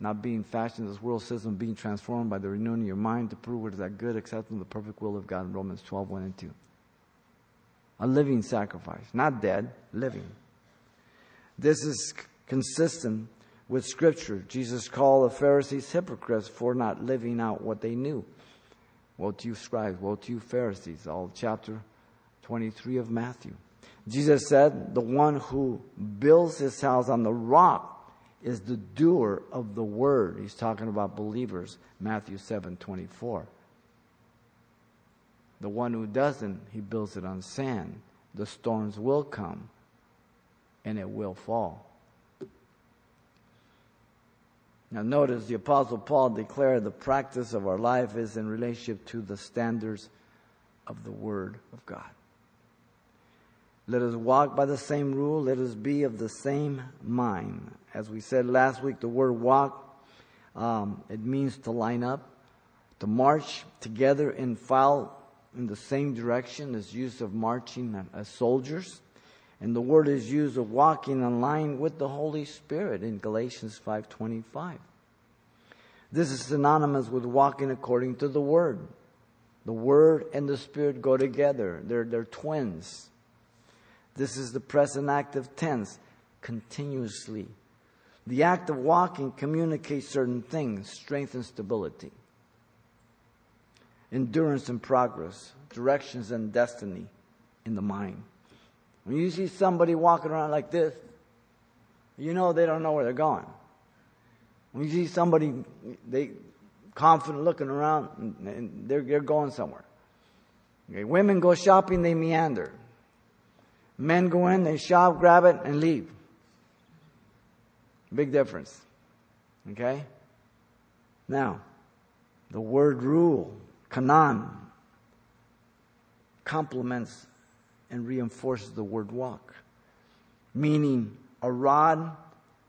Not being fashioned as world system, being transformed by the renewing of your mind to prove what is that good, acceptable, the perfect will of God in Romans 12, 1 and 2. A living sacrifice, not dead, living. This is consistent with Scripture. Jesus called the Pharisees hypocrites for not living out what they knew. Woe to you, scribes, woe to you, Pharisees, all chapter 23 of Matthew. Jesus said, The one who builds his house on the rock is the doer of the word. He's talking about believers, Matthew 7 24. The one who doesn't, he builds it on sand. The storms will come and it will fall. Now, notice the Apostle Paul declared the practice of our life is in relationship to the standards of the Word of God. Let us walk by the same rule. Let us be of the same mind. As we said last week, the word walk, um, it means to line up, to march together in file in the same direction as use of marching as soldiers. And the word is used of walking in line with the Holy Spirit in Galatians 5:25. This is synonymous with walking according to the word. The word and the spirit go together. They're, they're twins. This is the present active tense, continuously. The act of walking communicates certain things, strength and stability, endurance and progress, directions and destiny in the mind. When you see somebody walking around like this, you know they don't know where they're going. When you see somebody, they confident looking around, and they're, they're going somewhere. Okay, women go shopping, they meander. Men go in, they shop, grab it, and leave. Big difference. Okay? Now, the word rule, kanon, complements and reinforces the word walk, meaning a rod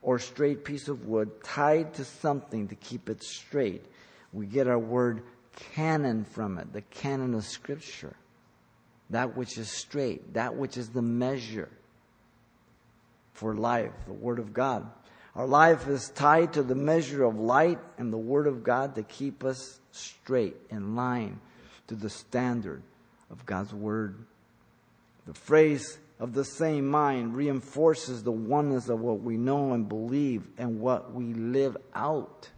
or straight piece of wood tied to something to keep it straight. We get our word canon from it, the canon of Scripture. That which is straight, that which is the measure for life, the Word of God. Our life is tied to the measure of light and the Word of God to keep us straight in line to the standard of God's Word. The phrase of the same mind reinforces the oneness of what we know and believe and what we live out.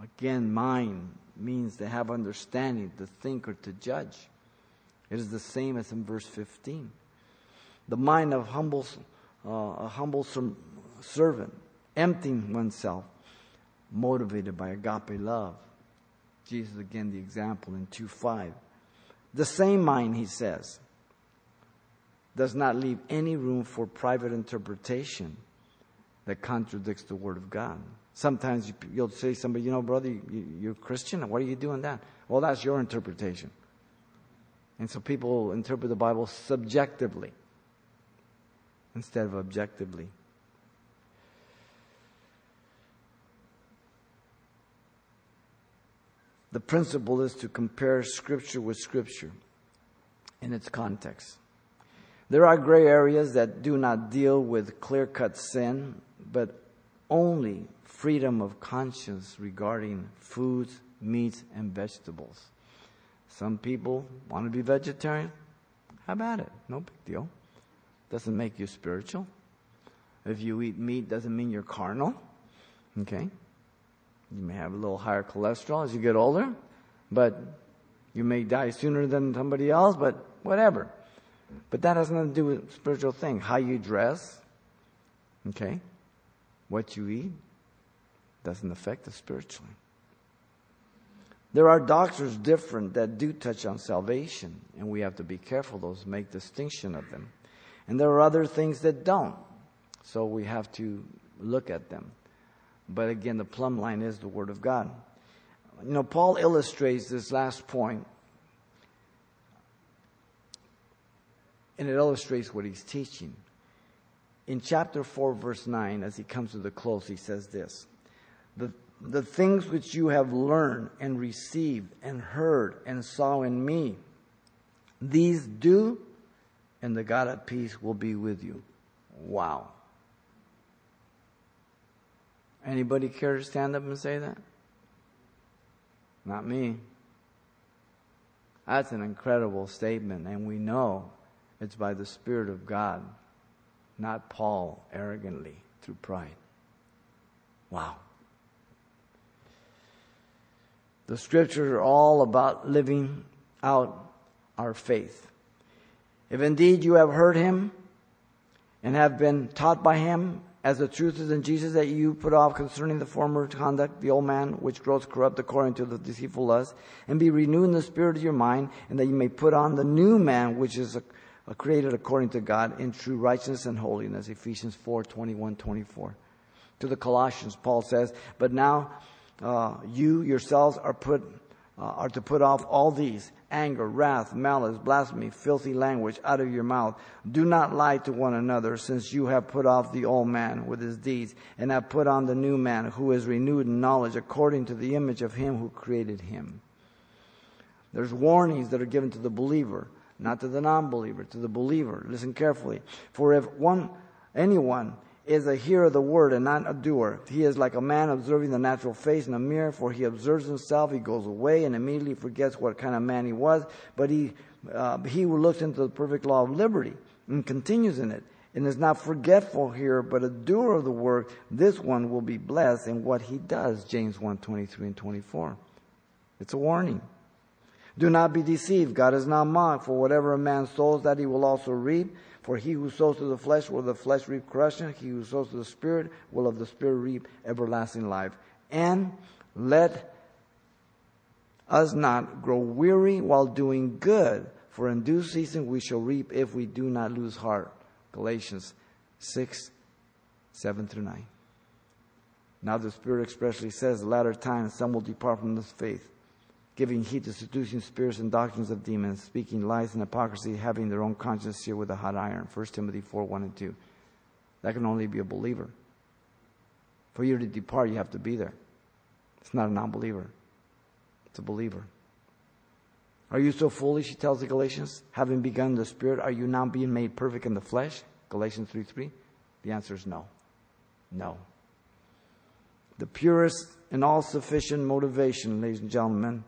Again, mind means to have understanding, to think, or to judge. It is the same as in verse 15. The mind of humble, uh, a humble servant, emptying oneself, motivated by agape love. Jesus, again, the example in 2 5. The same mind, he says, does not leave any room for private interpretation that contradicts the Word of God. Sometimes you'll say to somebody, you know, brother, you're Christian. What are you doing that? Well, that's your interpretation. And so people interpret the Bible subjectively instead of objectively. The principle is to compare Scripture with Scripture in its context. There are gray areas that do not deal with clear cut sin, but only freedom of conscience regarding foods, meats, and vegetables. Some people want to be vegetarian. How about it? No big deal. Doesn't make you spiritual. If you eat meat, doesn't mean you're carnal. Okay? You may have a little higher cholesterol as you get older, but you may die sooner than somebody else, but whatever. But that has nothing to do with spiritual thing. How you dress, okay? What you eat doesn't affect us spiritually. There are doctors different that do touch on salvation, and we have to be careful those make distinction of them. And there are other things that don't. So we have to look at them. But again, the plumb line is the Word of God. You know, Paul illustrates this last point, and it illustrates what he's teaching. In chapter 4, verse 9, as he comes to the close, he says this The the things which you have learned and received and heard and saw in me, these do, and the God of peace will be with you. Wow. Anybody care to stand up and say that? Not me. That's an incredible statement, and we know it's by the Spirit of God, not Paul arrogantly through pride. Wow. The scriptures are all about living out our faith. If indeed you have heard him and have been taught by him as the truth is in Jesus that you put off concerning the former conduct, the old man, which grows corrupt according to the deceitful lust, and be renewed in the spirit of your mind, and that you may put on the new man, which is a created according to God in true righteousness and holiness. Ephesians 4 21 24. To the Colossians, Paul says, But now uh, you yourselves are put uh, are to put off all these anger, wrath, malice, blasphemy, filthy language out of your mouth. Do not lie to one another, since you have put off the old man with his deeds, and have put on the new man, who is renewed in knowledge according to the image of him who created him. There's warnings that are given to the believer, not to the non believer, to the believer. Listen carefully. For if one, anyone, is a hearer of the word and not a doer. He is like a man observing the natural face in a mirror, for he observes himself, he goes away and immediately forgets what kind of man he was. But he, uh, he who looks into the perfect law of liberty and continues in it, and is not forgetful here, but a doer of the work, this one will be blessed in what he does. James 1 23 and 24. It's a warning. Do not be deceived. God is not mocked, for whatever a man sows, that he will also reap. For he who sows to the flesh will of the flesh reap corruption. He who sows to the Spirit will of the Spirit reap everlasting life. And let us not grow weary while doing good, for in due season we shall reap if we do not lose heart. Galatians 6, 7 through 9. Now the Spirit expressly says, the latter times some will depart from this faith giving heed to seducing spirits and doctrines of demons, speaking lies and hypocrisy, having their own conscience seared with a hot iron. 1 Timothy 4 1 and 2. That can only be a believer. For you to depart, you have to be there. It's not a non believer, it's a believer. Are you so foolish, he tells the Galatians? Having begun the Spirit, are you now being made perfect in the flesh? Galatians 3 3. The answer is no. No. The purest and all sufficient motivation, ladies and gentlemen,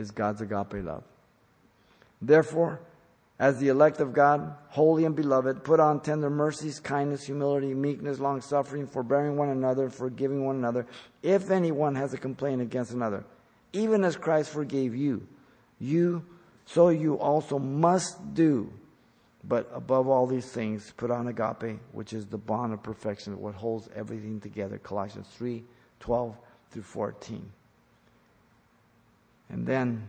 is God's agape love. Therefore, as the elect of God, holy and beloved, put on tender mercies, kindness, humility, meekness, long suffering, forbearing one another, forgiving one another, if anyone has a complaint against another. Even as Christ forgave you, you, so you also must do. But above all these things, put on agape, which is the bond of perfection, what holds everything together. Colossians 3 12 through 14. And then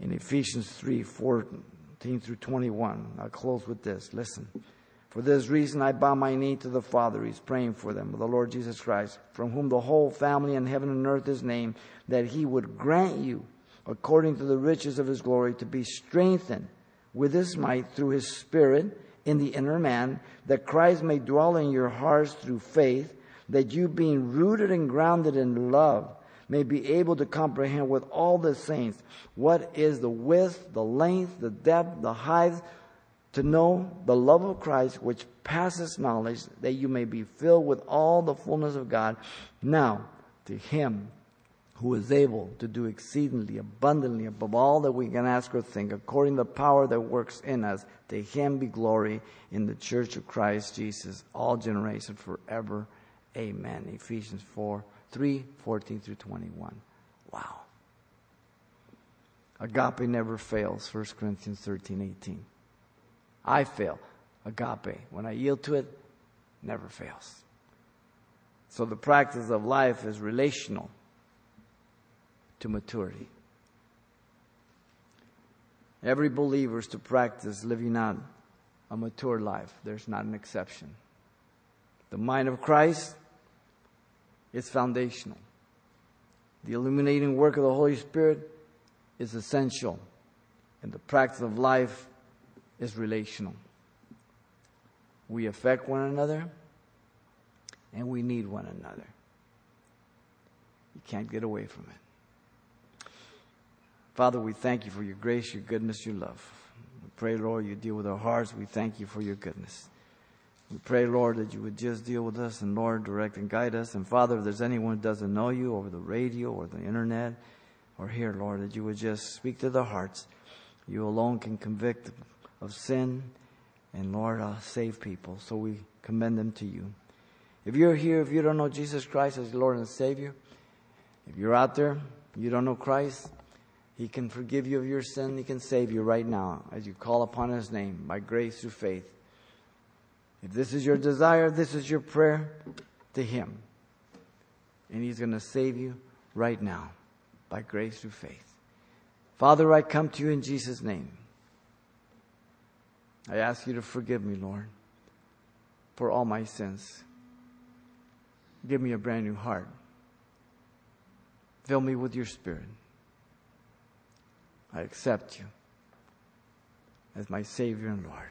in Ephesians 3 14 through 21, I'll close with this. Listen. For this reason, I bow my knee to the Father. He's praying for them, the Lord Jesus Christ, from whom the whole family in heaven and earth is named, that he would grant you, according to the riches of his glory, to be strengthened with his might through his Spirit in the inner man, that Christ may dwell in your hearts through faith, that you, being rooted and grounded in love, may be able to comprehend with all the saints what is the width, the length, the depth, the height, to know the love of Christ which passes knowledge, that you may be filled with all the fullness of God. Now, to him who is able to do exceedingly abundantly above all that we can ask or think, according to the power that works in us, to him be glory in the church of Christ Jesus, all generations forever. Amen. Ephesians 4 3 14 through 21. Wow. Agape never fails, 1 Corinthians 13 18. I fail. Agape, when I yield to it, never fails. So the practice of life is relational to maturity. Every believer is to practice living out a mature life. There's not an exception. The mind of Christ is foundational. The illuminating work of the Holy Spirit is essential, and the practice of life is relational. We affect one another, and we need one another. You can't get away from it. Father, we thank you for your grace, your goodness, your love. We pray, Lord, you deal with our hearts. We thank you for your goodness. We pray, Lord, that you would just deal with us and, Lord, direct and guide us. And, Father, if there's anyone who doesn't know you over the radio or the internet or here, Lord, that you would just speak to their hearts. You alone can convict of sin and, Lord, uh, save people. So we commend them to you. If you're here, if you don't know Jesus Christ as Lord and Savior, if you're out there, you don't know Christ, He can forgive you of your sin. He can save you right now as you call upon His name by grace through faith. If this is your desire, this is your prayer to Him. And He's going to save you right now by grace through faith. Father, I come to you in Jesus' name. I ask you to forgive me, Lord, for all my sins. Give me a brand new heart. Fill me with your Spirit. I accept you as my Savior and Lord.